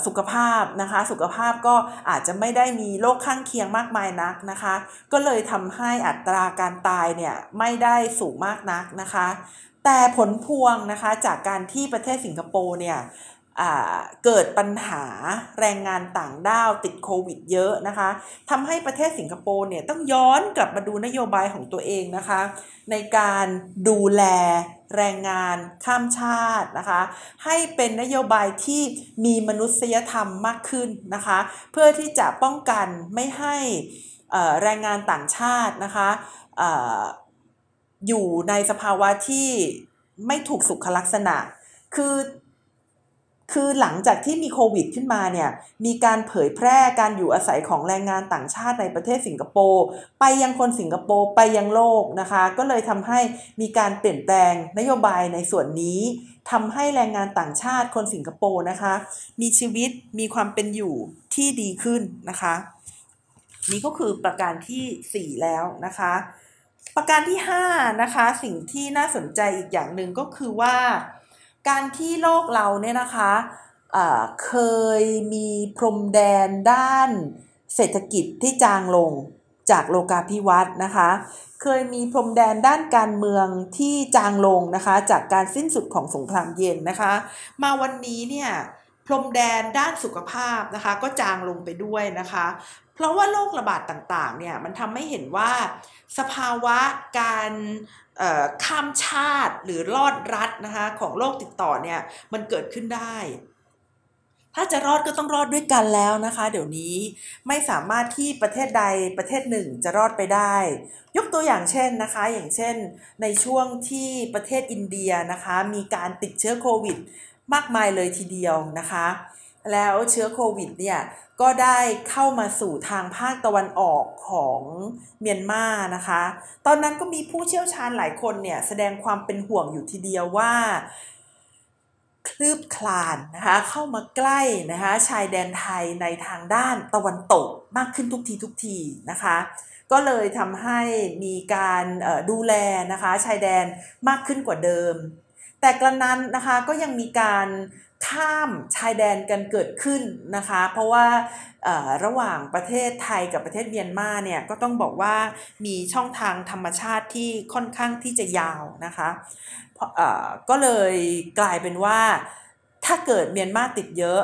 สุขภาพนะคะ สุขภาพก็อาจจะไม่ได้มีโรคข้างเคียงมากมายนักนะคะ ก็เลยทำให้อัตราการตายเนี่ยไม่ได้สูงมากนักนะคะ แต่ผลพวงนะคะจากการที่ประเทศสิงคโปร์เนี่ย เกิดปัญหาแรงงานต่างด้าวติดโควิดเยอะนะคะทำให้ประเทศสิงคโปร์เนี่ยต้องย้อนกลับมาดูนโยบายของตัวเองนะคะ ในการดูแลแรงงานข้ามชาตินะคะ ให้เป็นนโยบายที่มีมนุษยธรรมมากขึ้นนะคะ เพื่อที่จะป้องกันไม่ให้แรงงานต่างชาตินะคะออยู่ในสภาวะที่ไม่ถูกสุขลักษณะ คือ คือหลังจากที่มีโควิดขึ้นมาเนี่ยมีการเผยแพร่การอยู่อาศัยของแรงงานต่างชาติในประเทศสิงคโปร์ไปยังคนสิงคโปร์ไปยังโลกนะคะ ก็เลยทำให้มีการเปลี่ยนแปลงนโยบายในส่วนนี้ทำให้แรงงานต่างชาติคนสิงคโปร์นะคะ มีชีวิตมีความเป็นอยู่ที่ดีขึ้นนะคะ นี่ก็คือประการที่ 4 แล้วนะคะ ประการที่5นะคะสิ่งที่น่าสนใจอีกอย่างหนึ่งก็คือว่า การที่โลกเราเนี่ยนะคะะเคยมีพรมแดนด้านเศรษฐกิจที่จางลงจากโลกาภิวัตน์นะคะ เคยมีพรมแดนด้านการเมืองที่จางลงนะคะ จากการสิ้นสุดของสงครามเย็นนะคะ มาวันนี้เนี่ยพรมแดนด้านสุขภาพนะคะ ก็จางลงไปด้วยนะคะ เพราะว่าโรคระบาดต่างๆเนี่ยมันทำให้เห็นว่าสภาวะการข้ามชาติหรือรอดรัฐนะคะของโรคติดต่อเนี่ยมันเกิดขึ้นได้ ถ้าจะรอดก็ต้องรอดด้วยกันแล้วนะคะ เดี๋ยวนี้ไม่สามารถที่ประเทศใดประเทศหนึ่งจะรอดไปได้ ยกตัวอย่างเช่นนะคะ อย่างเช่น ในช่วงที่ประเทศอินเดียนะคะ มีการติดเชื้อโควิด มากมายเลยทีเดียวนะคะ แล้วเชื้อโควิดเนี่ยก็ได้เข้ามาสู่ทางภาคตะวันออกของเมียนมานะคะ ตอนนั้นก็มีผู้เชี่ยวชาญหลายคนเนี่ยแสดงความเป็นห่วงอยู่ทีเดียวว่าคลืบคลานนะคะเข้ามาใกล้นะคะชายแดนไทยในทางด้านตะวันตกมากขึ้นทุกทีทุกทีนะคะ ก็เลยทำให้มีการดูแลนะคะชายแดนมากขึ้นกว่าเดิม แต่กระนั้นนะคะก็ยังมีการ ข้ามชายแดนกันเกิดขึ้นนะคะ เพราะว่าระหว่างประเทศไทยกับประเทศเมียนมาเนี่ยก็ต้องบอกว่ามีช่องทางธรรมชาติที่ค่อนข้างที่จะยาวนะคะก็เลยกลายเป็นว่าถ้าเกิดเมียนมาติดเยอะ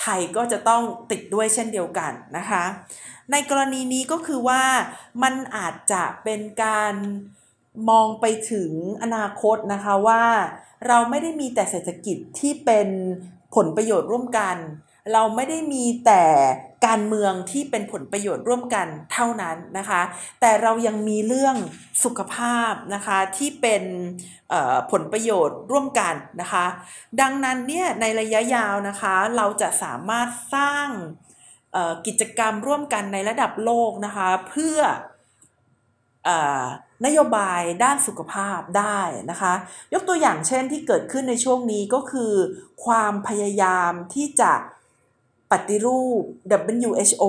ไทยก็จะต้องติดด้วยเช่นเดียวกันนะคะ ในกรณีนี้ก็คือว่ามันอาจจะเป็นการ มองไปถึงอนาคตนะคะว่า เราไม่ได้มีแต่เศรษฐกิจที่เป็นผลประโยชน์ร่วมกัน เราไม่ได้มีแต่การเมืองที่เป็นผลประโยชน์ร่วมกันเท่านั้นนะคะ แต่เรายังมีเรื่องสุขภาพนะคะที่เป็นผลประโยชน์ร่วมกันนะคะ ดังนั้นเนี่ยในระยะยาวนะคะเราจะสามารถสร้างกิจกรรมร่วมกันในระดับโลกนะคะ เพื่อ นโยบายด้านสุขภาพได้นะคะ ยกตัวอย่างเช่นที่เกิดขึ้นในช่วงนี้ก็คือ ความพยายามที่จะปฏิรูป WHO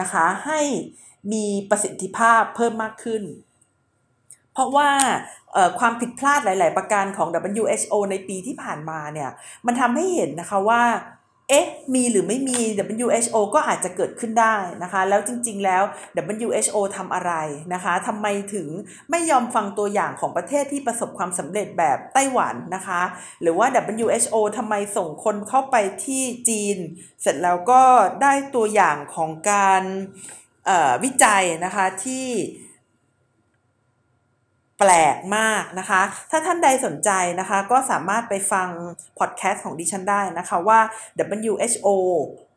นะคะให้มีประสิทธิภาพเพิ่มมากขึ้น เพราะว่าความผิดพลาดหลาย ๆ ประการของ WHO ในปีที่ผ่านมาเนี่ยมันทำให้เห็นนะคะว่า เอ๊ะมีหรือไม่มี WHO ก็อาจจะเกิดขึ้นได้นะคะ แล้วจริงๆแล้ว WHO ทำอะไรนะคะทำไมถึงไม่ยอมฟังตัวอย่างของประเทศที่ประสบความสำเร็จแบบไต้หวันนะคะ หรือว่า WHO ทำไมส่งคนเข้าไปที่จีน เสร็จแล้วก็ได้ตัวอย่างของการวิจัยนะคะที่ แปลกมากนะคะ ถ้าท่านใดสนใจนะคะ ก็สามารถไปฟังพอดแคสต์ของดิฉันได้นะคะว่า WHO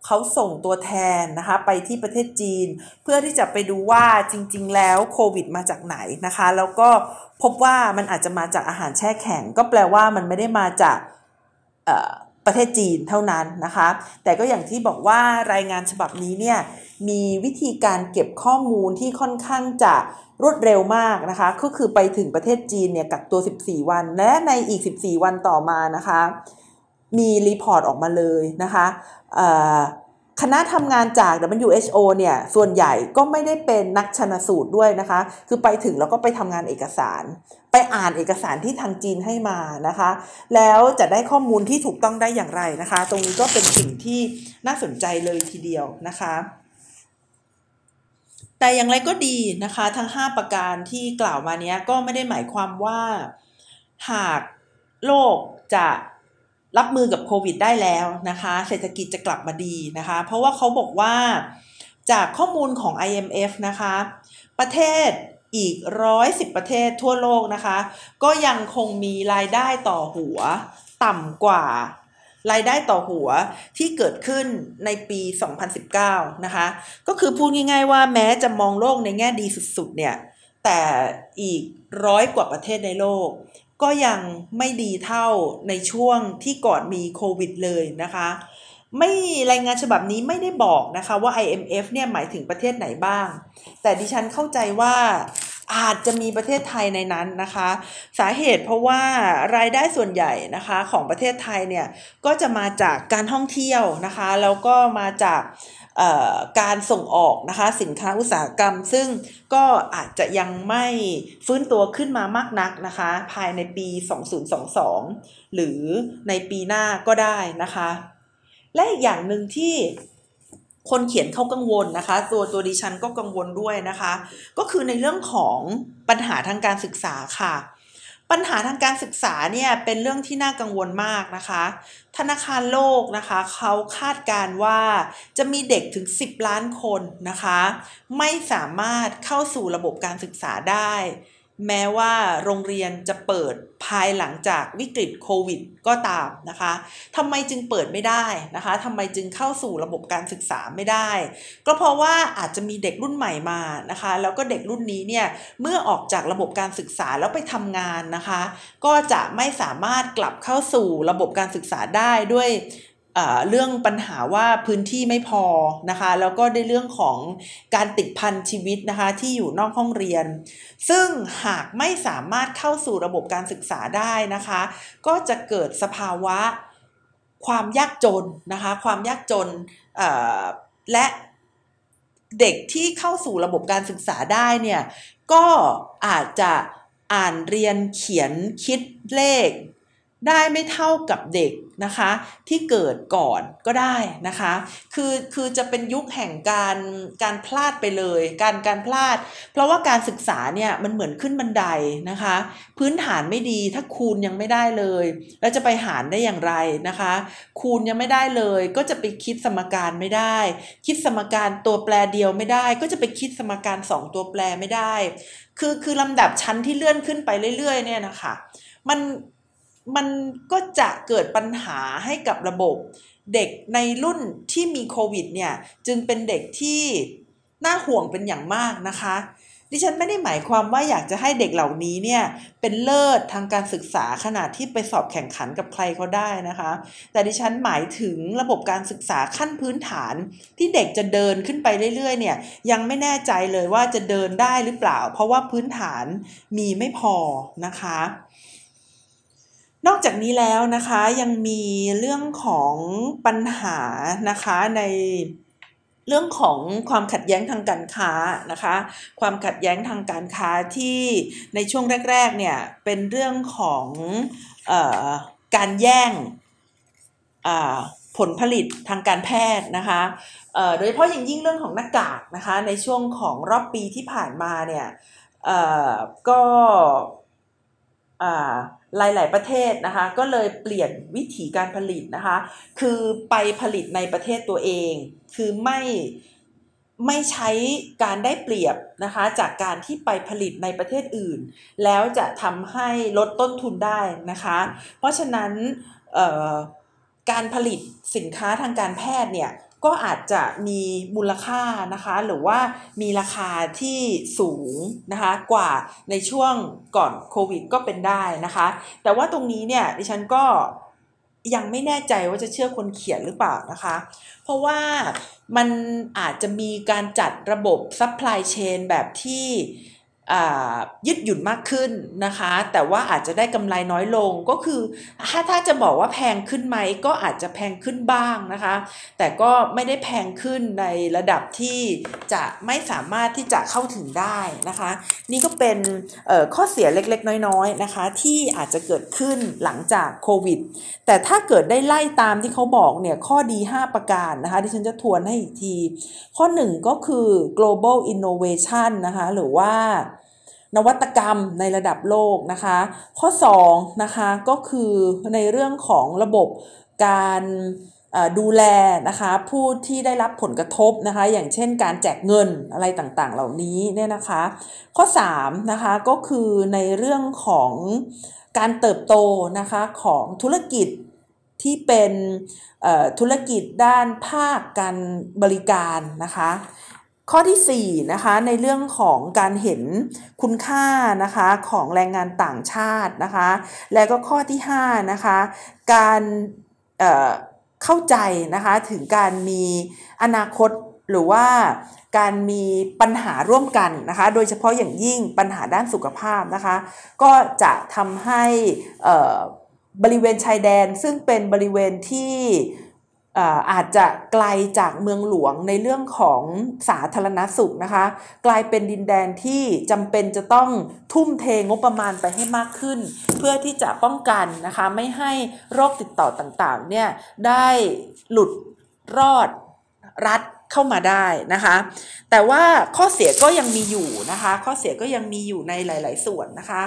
เขาส่งตัวแทนนะคะไปที่ประเทศจีน เพื่อที่จะไปดูว่าจริง ๆ แล้วโควิดมาจากไหนนะคะ แล้วก็พบว่ามันอาจจะมาจากอาหารแช่แข็ง ก็แปลว่ามันไม่ได้มาจากประเทศจีนเท่านั้นนะคะ แต่ก็อย่างที่บอกว่ารายงานฉบับนี้เนี่ยมีวิธีการเก็บข้อมูลที่ค่อนข้างจะ รวดเร็วมากนะคะ ก็คือไปถึงประเทศจีนเนี่ยกักตัว 14 วัน และในอีก 14 วันต่อมานะคะ มีรีพอร์ตออกมาเลยนะคะคณะทำงานจาก WHO เนี่ยส่วนใหญ่ก็ไม่ได้เป็นนักชนสูตรด้วยนะคะ คือไปถึงแล้วก็ไปทำงานเอกสาร ไปอ่านเอกสารที่ทางจีนให้มานะคะ แล้วจะได้ข้อมูลที่ถูกต้องได้อย่างไรนะคะ ตรงนี้ก็เป็นสิ่งที่น่าสนใจเลยทีเดียวนะคะ แต่อย่างไรก็ดีนะคะทั้ง 5 ประการที่กล่าวมานี้ก็ไม่ได้หมายความว่า หากโลกจะรับมือกับโควิดได้แล้วนะคะ เศรษฐกิจจะกลับมาดีนะคะ เพราะว่าเขาบอกว่าจากข้อมูลของ IMF นะคะ ประเทศอีกร้อยสิบประเทศทั่วโลกนะคะ ก็ยังคงมีรายได้ต่อหัวต่ำกว่า รายได้ต่อหัวที่เกิดขึ้นในปี 2019 นะคะ ก็คือพูดง่ายๆว่าแม้จะมองโลกในแง่ดีสุดๆ เนี่ย แต่อีกร้อยกว่าประเทศในโลก ก็ยังไม่ดีเท่าในช่วงที่ก่อนมีโควิดเลยนะคะไม่รายงานฉบับนี้ไม่ได้บอกนะคะว่า IMF เนี่ยหมายถึงประเทศไหนบ้าง แต่ดิฉันเข้าใจว่า อาจจะมีประเทศไทยในนั้นนะคะ สาเหตุเพราะว่ารายได้ส่วนใหญ่นะคะของประเทศไทยเนี่ยก็จะมาจากการท่องเที่ยวนะคะแล้วก็มาจากการส่งออกนะคะสินค้าอุตสาหกรรม ซึ่งก็อาจจะยังไม่ฟื้นตัวขึ้นมามากนักนะคะ ภายในปี 2022 หรือในปีหน้าก็ได้นะคะ และอีกอย่างหนึ่งที่ คนเขียนเขากังวลนะคะ ตัวตัวดิฉันก็กังวลด้วยนะคะ ก็คือในเรื่องของปัญหาทางการศึกษาค่ะ ปัญหาทางการศึกษาเนี่ยเป็นเรื่องที่น่ากังวลมากนะคะ ธนาคารโลกนะคะเขาคาดการว่าจะมีเด็กถึง 10 ล้านคนนะคะ ไม่สามารถเข้าสู่ระบบการศึกษาได้ แม้ว่าโรงเรียนจะเปิดภายหลังจากวิกฤตโควิดก็ตามนะคะทำไมจึงเปิดไม่ได้นะคะทำไมจึงเข้าสู่ระบบการศึกษาไม่ได้ ก็เพราะว่าอาจจะมีเด็กรุ่นใหม่มานะคะ แล้วก็เด็กรุ่นนี้เนี่ยเมื่อออกจากระบบการศึกษาแล้วไปทำงานนะคะ ก็จะไม่สามารถกลับเข้าสู่ระบบการศึกษาได้ด้วย เรื่องปัญหาว่าพื้นที่ไม่พอนะคะแล้วก็ในเรื่องของการติดพันชีวิตนะคะที่อยู่นอกห้องเรียน ซึ่งหากไม่สามารถเข้าสู่ระบบการศึกษาได้นะคะ ก็จะเกิดสภาวะความยากจนนะคะความยากจนและเด็กที่เข้าสู่ระบบการศึกษาได้เนี่ยก็อาจจะอ่านเรียนเขียนคิดเลข ได้ไม่เท่ากับเด็กนะคะที่เกิดก่อนก็ได้นะคะคือคือจะเป็นยุคแห่งการการพลาดไปเลย การการพลาด เพราะว่าการศึกษาเนี่ยมันเหมือนขึ้นบันไดนะคะ พื้นฐานไม่ดีถ้าคูณยังไม่ได้เลยแล้วจะไปหารได้อย่างไรนะคะ คูณยังไม่ได้เลย ก็จะไปคิดสมการไม่ได้ คิดสมการตัวแปรเดียวไม่ได้ ก็จะไปคิดสมการ 2 ตัวแปรไม่ได้ คือคือลำดับชั้นที่เลื่อนขึ้นไปเรื่อยๆเนี่ยนะคะมัน มันก็จะเกิดปัญหาให้กับระบบ เด็กในรุ่นที่มีโควิดเนี่ยจึงเป็นเด็กที่น่าห่วงเป็นอย่างมากนะคะ ดิฉันไม่ได้หมายความว่าอยากจะให้เด็กเหล่านี้เนี่ยเป็นเลิศทางการศึกษาขนาดที่ไปสอบแข่งขันกับใครเขาได้นะคะ แต่ดิฉันหมายถึงระบบการศึกษาขั้นพื้นฐาน ที่เด็กจะเดินขึ้นไปเรื่อยๆ เนี่ยยังไม่แน่ใจเลยว่าจะเดินได้หรือเปล่า เพราะว่าพื้นฐานมีไม่พอนะคะ นอกจากนี้แล้วนะคะยังมีเรื่องของปัญหานะคะในเรื่องของความขัดแย้งทางการค้านะคะ ความขัดแย้งทางการค้าที่ในช่วงแรกๆเนี่ยเป็นเรื่องของอการแย่งผลผลิตทางการแพทย์นะคะโดยเฉพาะอย่างยิ่งเรื่องของหน้ากากนะคะในช่วงของรอบปีที่ผ่านมาเนี่ยก็ หลาย ๆ ประเทศนะคะก็เลยเปลี่ยนวิธีการผลิตนะคะคือไปผลิตในประเทศตัวเอง คือไม่ไม่ใช้การได้เปรียบนะคะจากการที่ไปผลิตในประเทศอื่น แล้วจะทำให้ลดต้นทุนได้นะคะ เพราะฉะนั้นการผลิตสินค้าทางการแพทย์เนี่ย ก็อาจจะมีมูลค่านะคะหรือว่ามีราคาที่สูงนะคะกว่าในช่วงก่อนโควิดก็เป็นได้นะคะ แต่ว่าตรงนี้เนี่ยดิฉันก็ยังไม่แน่ใจว่าจะเชื่อคนเขียนหรือเปล่านะคะ เพราะว่ามันอาจจะมีการจัดระบบ supply chain แบบที่ ยืดหยุ่นมากขึ้นนะคะ แต่ว่าอาจจะได้กำไรน้อยลงก็คือ ถ้าถ้าจะบอกว่าแพงขึ้นไหมก็อาจจะแพงขึ้นบ้างนะคะ แต่ก็ไม่ได้แพงขึ้นในระดับที่จะไม่สามารถที่จะเข้าถึงได้นะคะ นี่ก็เป็นข้อเสียเล็กๆ น้อยๆนะคะ ที่อาจจะเกิดขึ้นหลังจากโควิด แต่ถ้าเกิดได้ไล่ตามที่เขาบอกเนี่ยข้อดี 5 ประการนะคะที่ฉันจะทวนให้อีกที ข้อ 1 ก็คือ global innovation นะคะหรือว่า นวัตกรรมในระดับโลกนะคะ ข้อ2นะคะก็คือในเรื่องของระบบการดูแลนะคะผู้ที่ได้รับผลกระทบนะคะ อย่างเช่นการแจกเงินอะไรต่างๆ เหล่านี้เนี่ยนะคะ ข้อ3นะคะก็คือในเรื่องของการเติบโตนะคะของธุรกิจที่เป็นธุรกิจด้านภาคการบริการนะคะ ข้อที่4นะคะในเรื่องของการเห็นคุณค่านะคะของแรงงานต่างชาตินะคะ แล้วก็ข้อที่5นะคะการเเข้าใจนะคะถึงการมีอนาคตหรือว่าการมีปัญหาร่วมกันนะคะ โดยเฉพาะอย่างยิ่งปัญหาด้านสุขภาพนะคะ ก็จะทำให้บริเวณชายแดนซึ่งเป็นบริเวณที่ อาจจะไกลจากเมืองหลวงในเรื่องของสาธารณสุขนะคะ กลายเป็นดินแดนที่จำเป็นจะต้องทุ่มเทงบประมาณไปให้มากขึ้น เพื่อที่จะป้องกันนะคะไม่ให้โรคติดต่อต่างๆเนี่ยได้หลุดรอดรัดเข้ามาได้นะคะ แต่ว่าข้อเสียก็ยังมีอยู่นะคะ ข้อเสียก็ยังมีอยู่ในหลาย ๆ ส่วนนะคะ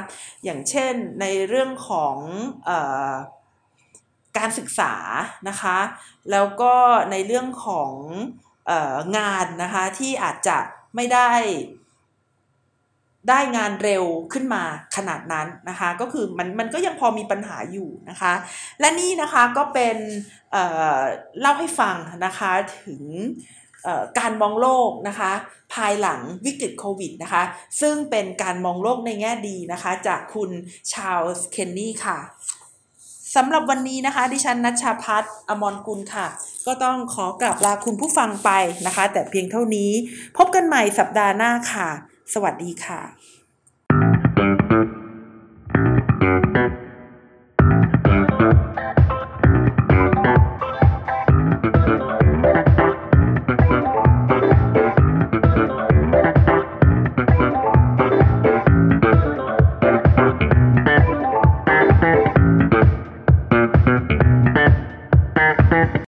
อย่างเช่นในเรื่องของอการศึกษานะคะ แล้วก็ในเรื่องของอองานนะคะที่อาจจะไม่ได้ได้งานเร็วขึ้นมาขนาดนั้นนะคะ ก็คือมันมันก็ยังพอมีปัญหาอยู่นะคะ และนี่นะคะก็เป็นเเล่าให้ฟังนะคะถึงการมองโลกนะคะ ภายหลังวิกฤตโควิดนะคะ ซึ่งเป็นการมองโลกในแง่ดีนะคะ จากคุณชาลส์เคนนี่ค่ะ สำหรับวันนี้นะคะ ดิฉันนัชชาพัฒน์อมรกุลค่ะ ก็ต้องขอกลับลาคุณผู้ฟังไปนะคะ แต่เพียงเท่านี้ พบกันใหม่สัปดาห์หน้าค่ะ สวัสดีค่ะ